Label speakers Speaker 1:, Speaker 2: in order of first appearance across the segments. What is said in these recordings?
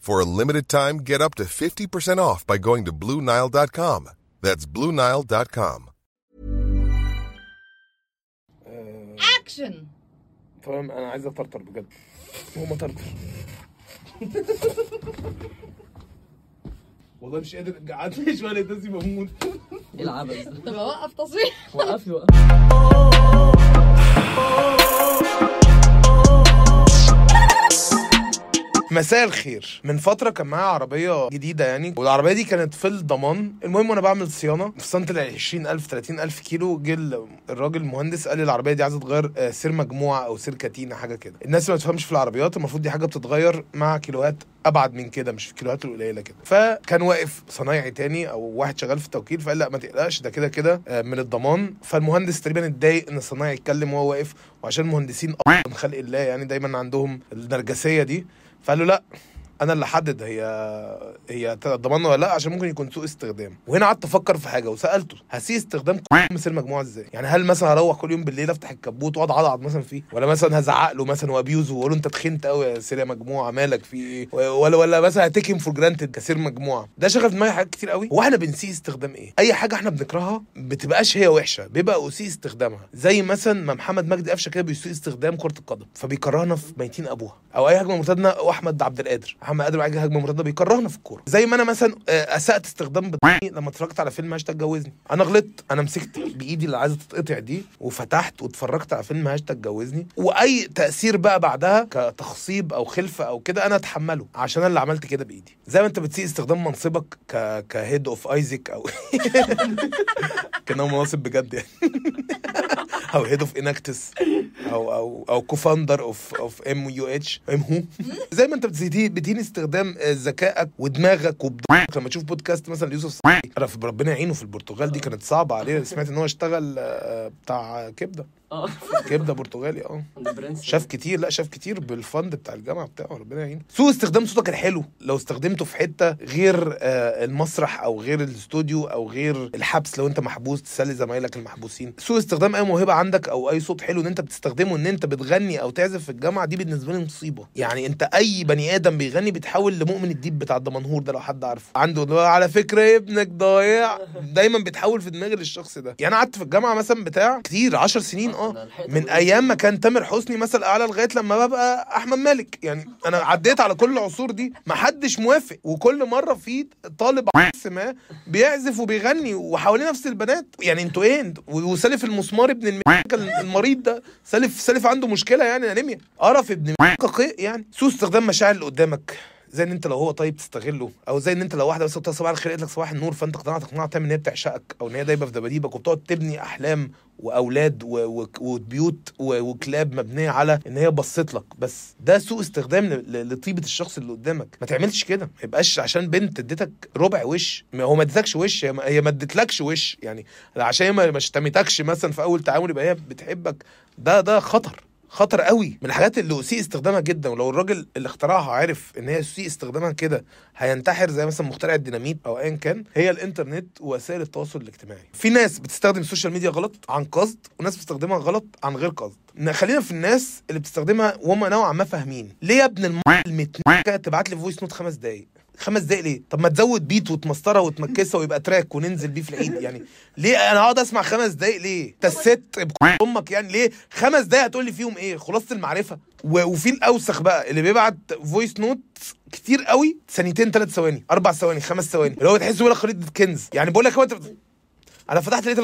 Speaker 1: For a limited time, get up to 50% off by going to BlueNile.com. That's BlueNile.com.
Speaker 2: اكشن
Speaker 3: فاهم انا عايز اطرطر بجد هو ما طرطر والله مش قادر قعدت شويه ناسي بموت
Speaker 4: ايه العبث ده؟
Speaker 2: طب اوقف تصوير
Speaker 4: وقفي وقفي
Speaker 3: مساء الخير. من فترة كان معايا عربية جديدة يعني والعربية دي كانت في الضمان. المهم وأنا بعمل صيانة في صيانة ال 20000 30000 كيلو. جه ال- الراجل المهندس قال لي العربية دي عايزة تغير آه، سير مجموعة أو سير كتينة حاجة كده. الناس ما تفهمش في العربيات المفروض دي حاجة بتتغير مع كيلوهات أبعد من كده مش في الكيلوهات القليلة كده. فكان واقف صنايعي تاني أو واحد شغال في التوكيل فقال لأ ما تقلقش ده كده كده آه، من الضمان. فالمهندس تقريبا اتضايق إن الصنايعي يتكلم وهو واقف وعشان المهندسين من خلق الله يعني دايما عندهم النرجسية دي. فقال له لا. أنا اللي حدد هي هي ضمان ولا لأ عشان ممكن يكون سوء استخدام. وهنا قعدت أفكر في حاجة وسألته هسيء استخدام سير مجموعة إزاي؟ يعني هل مثلا هروح كل يوم بالليل أفتح الكبوت وأقعد اعضعض مثلا فيه؟ ولا مثلا هزعق له مثلا وأبيوزه وأقول له أنت تخنت قوي يا سير يا مجموعة مالك في إيه؟ ولا ولا مثلا ه take it for granted كسير مجموعة. ده شغل في دماغي حاجات كتير قوي وإحنا بنسيء استخدام إيه؟ أي حاجة إحنا بنكرهها بتبقاش هي وحشة بيبقى أسيء استخدامها. زي مثلا ما محمد مجدي قفشة كده بيسيء استخدام كرة القدم فبيكرهنا في ميتين أبوها أو أي هجمه مرتده وأحمد عبد القادر. محمد قادر معاك هجمة مرتدة بيكرهنا في الكورة. زي ما أنا مثلا آه، أسأت استخدام بض- لما اتفرجت على فيلم هاشتاج جوزني. أنا غلطت أنا مسكت بإيدي اللي عايزة تتقطع دي وفتحت واتفرجت على فيلم هاشتاج جوزني. وأي تأثير بقى بعدها كتخصيب أو خلفه أو كده أنا أتحمله عشان أنا اللي عملت كده بإيدي. زي ما أنت بتسيء استخدام منصبك ك ك head of AIESEC أو كأنه مناصب بجد يعني. أو head of Enactus أو أو أو co-founder of of MUHM هو زي ما أنت بتدين بتدين استخدام آه، ذكائك ودماغك وبضمك لما تشوف بودكاست مثلا يوسف صاحي أنا في ربنا يعينه في البرتغال دي كانت صعبة عليه. سمعت إن هو اشتغل آه، بتاع
Speaker 4: كبدة.
Speaker 3: كبدة برتغالي
Speaker 4: آه.
Speaker 3: شاف كتير لا شاف كتير بال fund بتاع الجامعة بتاعه ربنا يعينه. سوء استخدام صوتك الحلو. لو استخدمته في حتة غير آه، المسرح أو غير الاستوديو أو غير الحبس لو أنت محبوس تسلي زمايلك المحبوسين. سوء استخدام أي موهبة عندك أو أي صوت حلو إن أنت بتستخدمه إن أنت بتغني أو تعزف في الجامعة دي بالنسبة لي مصيبة. يعني أنت أي بني آدم بيغني بيتحول لمؤمن الديب بتاع الدمنهور ده لو حد عارفه. عنده على فكرة ابنك ضايع. دايما بيتحول في دماغي للشخص ده. يعني أنا قعدت في الجامعة مثلا بتاع كتير 10 سنين
Speaker 4: آه.
Speaker 3: من أيام ما كان تامر حسني مثل أعلى لغاية لما ببقى أحمد مالك. يعني أنا عديت على كل العصور دي ما حدش موافق. وكل مرة في طالب ما بيعزف وبيغني وحواليه نفس البنات. يعني أنتوا إيه؟ انتوا- وسالف المسمار ابن المريض ده سالف سالف عنده مشكلة يعني أنيميا. قرف ابن يعني. سوء استخدام مشاعر اللي قدامك. زي ان انت لو هو طيب تستغله أو زي ان انت لو واحدة بس قلت صباح الخير قالت لك صباح النور فانت اقتنعت اقناع تام ان هي بتعشقك أو ان هي دايبة في دباديبك وبتقعد تبني أحلام وأولاد وبيوت وكلاب مبنية على إن هي بصت لك. بس ده سوء استخدام لطيبة الشخص اللي قدامك. ما تعملش كده. ما يبقاش عشان بنت اديتك ربع وش. ما هو ما اديتكش وش هي ما- اديتلكش وش. يعني عشان ما ما شتمتكش مثلا في أول تعامل يبقى هي بتحبك. ده ده خطر. خطر قوي من الحاجات اللي اسيء استخدامها جدا ولو الراجل اللي اخترعها عرف إن هي اسيء استخدامها كده هينتحر زي مثلا مخترع الديناميت أو ايا كان هي الإنترنت ووسائل التواصل الاجتماعي. في ناس بتستخدم ال social media غلط عن قصد وناس بتستخدمها غلط عن غير قصد. خلينا في الناس اللي بتستخدمها وهم نوعا ما فاهمين. ليه يا ابن الم... تبعت لي voice note خمس دقايق؟ خمس دقايق ليه؟ طب ما تزود beat وتمسطرها وتمكسها ويبقى track وننزل بيه في العيد يعني. ليه؟ أنا اقعد أسمع خمس دقايق ليه؟ بك- أمك يعني ليه؟ خمس دقايق هتقول لي فيهم إيه؟ خلاصة المعرفة. وفي الأوسخ بقى اللي بيبعت voice note كتير قوي ثانيتين ثلاث ثواني أربع ثواني خمس ثواني. اللي هو تحسه بيقول لك خريطه كنز. يعني بقول لك هو انت أنا فتحت لقيت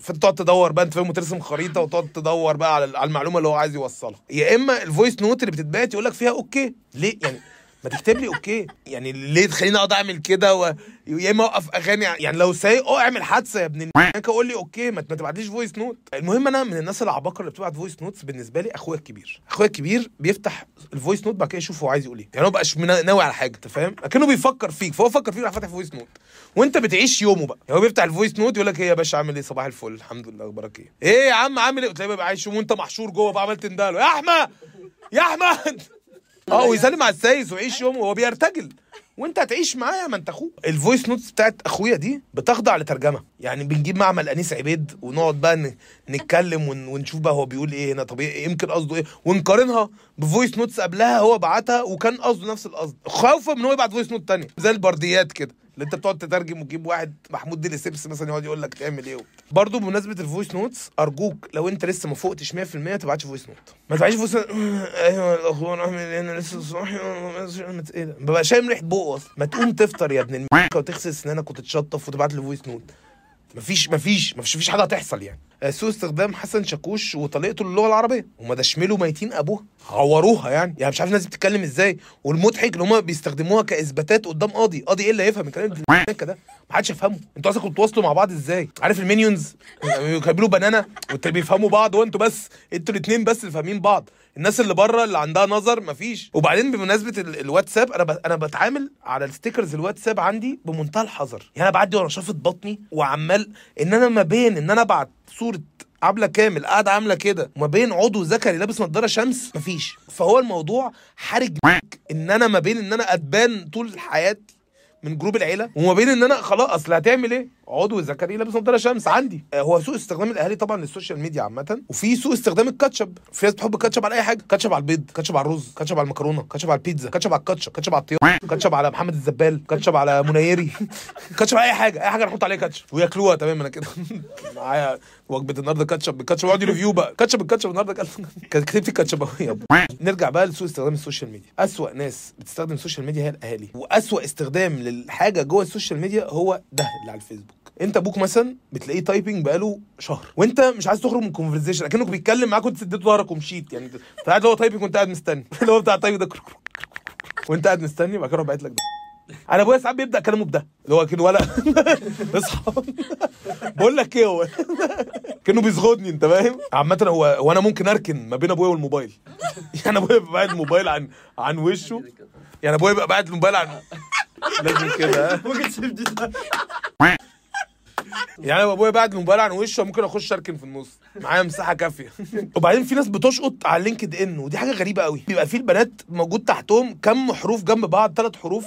Speaker 3: فانت تقعد تدور بقى أنت فاهم؟ وترسم خريطة وتقعد تدور بقى على المعلومة اللي هو عايز يوصلها. يا إما ال voice note اللي بتتبعت يقول لك فيها okay. ليه؟ يعني ما تكتب لي okay. يعني ليه تخليني أقعد أعمل كده و... يا إما أوقف أغاني يعني لو سايق أه اعمل حادثة يا ابن قول لي okay ما تبعتليش voice note المهم أنا من الناس العباقرة اللي بتبعت voice notes بالنسبة لي أخويا الكبير. أخويا الكبير بيفتح ال voice note بعد كده يشوف هو عايز يقول إيه. يعني هو مبقاش منا- ناوي على حاجة أنت فاهم؟ اكنه بيفكر فيك. فهو فكر فيك راح فاتح فويس نوت وأنت بتعيش يومه بقى. يعني هو بيفتح ال voice note يقول لك إيه يا باشا عامل إيه؟ صباح الفل الحمد لله أخبارك إيه؟ إيه يا عم عامل إيه؟ وتلاقيه بقى عايش وأنت محشور جوه بقى عمال يا أحمد! يا أحمد! آه ويسلم على السايس ويعيش يومه وهو بيرتجل. وانت هتعيش معاه ما انت اخوه ال voice notes بتاعت اخويا دي بتخضع لترجمة. يعني بنجيب معمل أنيس عبيد ونقعد بقى نتكلم ون- ونشوف بقى هو بيقول إيه هنا. طب إيه- يمكن قصده إيه؟ ونقارنها ب voice notes قبلها هو بعتها وكان قصده نفس القصد. خوفا من هو يبعت voice note تانية. زي البرديات كده. اللي أنت بتقعد تترجم وتجيب واحد محمود ديلي سيبس مثلا يقعد يقول لك تعمل إيه برضه بمناسبة ال voice notes أرجوك لو أنت لسه ما فوقتش 100% ما تبعتش voice note ما تبعتش voice note أيوه الاخبار عامل إيه؟ أنا لسه صاحي. إيه ببقى شايم ريحة بقه أصلا ما تقوم تفطر يا ابن المكه وتغسل أسنانك وتتشطف وتبعت لي voice note مفيش مفيش مفيش مفيش حاجة هتحصل يعني. آه، سوء استخدام حسن شاكوش وطليقته للغه العربية. هما ده شملوا ميتين أبوها. عوروها يعني. يعني مش عارف الناس بتتكلم إزاي. والمضحك إن هما بيستخدموها كإثباتات قدام قاضي. قاضي إيه اللي هيفهم الكلام ده؟ ما حدش يفهمه. أنتوا أصلا كنتوا بتواصلوا مع بعض إزاي؟ عارف المينيونز؟ كانوا banana وانتوا بيفهموا بعض وأنتوا بس أنتوا الاثنين بس اللي فاهمين بعض. الناس اللي بره اللي عندها نظر مفيش. وبعدين بمناسبة ال- الواتساب أنا ب... أنا بتعامل على ال stickers الواتساب عندي بمنتهى الحذر. يعني أنا بعدي وأنا شافط بطني وعمال إن أنا ما بين إن أنا أبعت صورة عبله كامل قاعدة عاملة كده وما بين عضو ذكري لابس نضارة شمس مفيش. فهو الموضوع حرج إن أنا ما بين إن أنا اتبان طول حياتي من group العيلة. وما بين إن أنا خلاص اصل هتعمل إيه؟ عضو ذكري لابس نضاره شمس. عندي. آه، هو سوء استخدام الأهالي طبعا لل social media عامة. وفي سوء استخدام الكاتشب. في ناس بتحب الكاتشب على أي حاجة. كاتشب على البيض كاتشب على الرز كاتشب على المكرونة كاتشب على البيتزا كاتشب على الكاتشب كاتشب على الطيارة كاتشب على محمد الزبال كاتشب على منيري كاتشب على أي حاجة. أي حاجة نحط عليها كاتشب. وياكلوها تمام أنا كده. معايا. وجبة النهارده كاتشب. بالكاتشب ويقعد review بقى. كاتشب بالكاتشب النهارده كاتشب. كتبت الكاتشباويه نرجع بقى لسوء استخدام ال social media. أسوأ ناس بتستخدم ال social media هي الأهالي. وأسوأ استخدام للحاجة جوه ال social media هو ده اللي على الفيسبوك. أنت أبوك مثلا بتلاقيه typing بقاله شهر. وأنت مش عايز تخرج من conversation اكنه بيتكلم معاك وأنت سديت ظهرك ومشيت. يعني انت قاعد هو typing وأنت قاعد مستني. اللي هو بتاع ال type ده. وأنت قاعد مستني. وبعد كده باعت لك ده. أنا ابويا ساعات بيبدأ كلامه بده. اللي هو كده ولا اصحى. بقول لك إيه هو؟ كأنه بيزغدني انت فاهم؟ عامة هو هو أنا ممكن اركن ما بين ابويا والموبال يعني ابويا بيبقى بعد الموبايل عن عن وشه. يعني ابويا بيبقى بعد الموبايل عن لازم كده؟
Speaker 4: ممكن تسيب دي.
Speaker 3: يعني لو ابويا بعد الموبايل عن وشه ممكن اخش اركن في النص. معايا مساحة كافية. وبعدين في ناس بتشقط على LinkedIn ودي حاجة غريبة قوي. بيبقى في البنات موجود تحتهم كم حروف جنب بعض ثلاث حروف.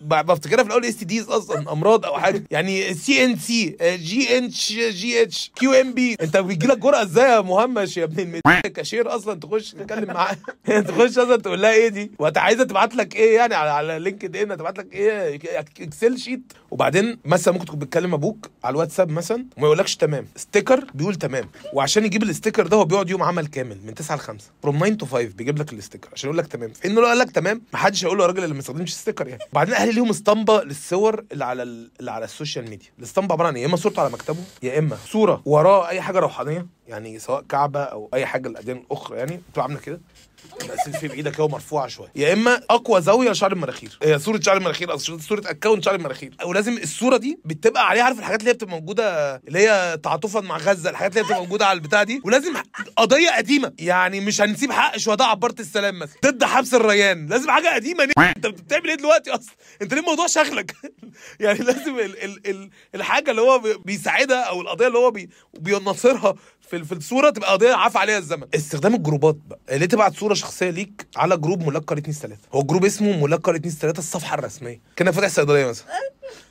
Speaker 3: بفتكرها في الأول STDs أصلا أمراض أو حاجة. يعني C N C G N G H Q M B أنت بيجي لك جرأة إزاي يا مهمش يا ابن المد كاشير أصلا تخش تتكلم معاه تخش أصلا تقول لها إيه دي؟ وأنت عايزه تبعت لك إيه يعني؟ على على LinkedIn تبعت لك إيه؟ Excel sheet وبعدين مثلا ممكن تكون بتكلم أبوك على الواتساب مثلا وما يقولكش تمام. sticker بيقول تمام. وعشان يجيب ال sticker ده هو بيقعد يوم عمل كامل من 9 ل 5 from 9 to 5 بيجيب لك ال sticker عشان يقول لك تمام. فانه لو قال لك تمام ما حدش هيقول له يا راجل اللي ما استخدمش sticker يعني. وبعدين أهلي ليهم اسطمبة للصور اللي على ال- اللي على ال social media. الاسطمبة عبارة عن إيه؟ يا إما صورته على مكتبه يا إما صورة وراه أي حاجة روحانية. يعني سواء كعبة أو أي حاجة الاديان الاخرى يعني بتبقى عاملة كده. تأثير فيه بإيدك كده مرفوعة شوية. يا إما أقوى زاوية لشعر المناخير. هي صورة شعر المناخير أصلا صوره أكونت شعر المناخير. ولازم الصورة دي بتبقى عليها عارف الحاجات اللي هي بتبقى موجودة اللي هي تعاطفا مع غزة الحاجات اللي هي بتبقى موجودة على البتاع دي. ولازم قضية قديمة. يعني مش هنسيب حق شهداء عبارة السلام مثلا. ضد حبس الريان. لازم حاجة قديمة. ن- أنت بتعمل إيه دلوقتي أصلا؟ أنت ليه الموضوع شغلك؟ يعني لازم ال ال ال الحاجة اللي هو بي- بيساعدها أو القضية اللي هو بي بيناصرها في في, الصورة تبقى قضية عفى عليها الزمن. استخدام الجروبات بقى. ليه تبعت صورة شخصية ليك على جروب ملقب 2 3 هو جروب اسمه ملقب 2 3 الصفحة الرسمية. كان فاتح صيدلية مثلا.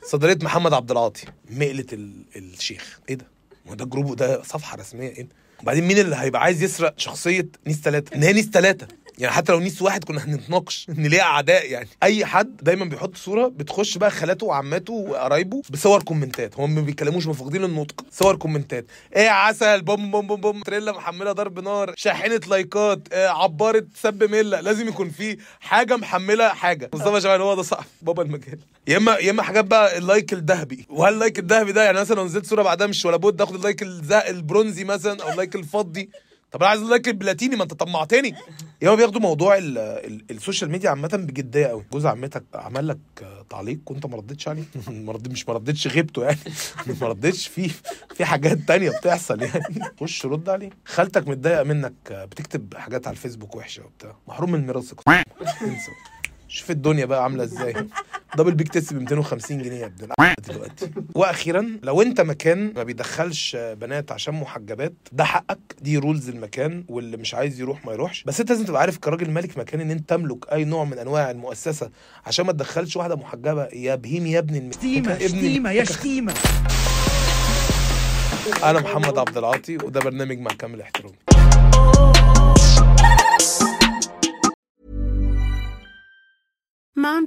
Speaker 3: صيدلية محمد عبد العاطي. مقلة ال... الشيخ. إيه ده؟ هو ده جروب ده صفحة رسمية. إيه؟ وبعدين مين اللي هيبقى عايز يسرق شخصية نيس ثلاثة ان هي نيس ثلاثة يعني حتى لو نيس واحد كنا هنتناقش إن ليه أعداء يعني. أي حد دايما بيحط صورة بتخش بقى خالاته وعماته وقرايبه بصور كومنتات. هم ما بيتكلموش مفقدين النطق. صور كومنتات. إيه عسل؟ بوم بوم بوم بوم. تريلا محملة ضرب نار. شاحنه لايكات. آه عباره سب مله لازم يكون في حاجة محملة حاجة. مصطفى شعبان هو ده صح بابا المجال. يا إما يا إما حاجات بقى ال like الذهبي. وهل ال like الذهبي ده يعني مثلا لو نزلت صورة بعدها مش ولا بد أخد ال like البرونزي مثلا أو ال like الفضي؟ طب أنا عايز ال like البلاتيني ما أنت طمعتني. ياما بياخدوا موضوع ال ال ال social media عامة بجدية قوي جوز عمتك عمل لك تعليق وأنت ما ردتش عليه رد- مش ما ردتش غيبته يعني. ما ردتش في في حاجات تانية بتحصل يعني. خش رد عليه. خالتك متضايقة منك بتكتب حاجات على الفيسبوك وحشة وبتاع. محروم من ميراثك انسى. شوف الدنيا بقى عاملة إزاي. double Big Tasty ب 250 جنيه يا ابن دلوقتي. وأخيرا لو أنت مكان ما بيدخلش بنات عشان محجبات ده حقك. دي رولز المكان واللي مش عايز يروح ما يروحش. بس أنت لازم تبقى عارف كراجل مالك مكان إن أنت تملك أي نوع من أنواع المؤسسة عشان ما تدخلش واحدة محجبة. يا بهيم يا ابن الم...
Speaker 5: شتيمة
Speaker 3: ابن
Speaker 5: شتيمة يا شتيمة.
Speaker 3: أنا محمد عبد العاطي وده برنامج مع كامل احترامي.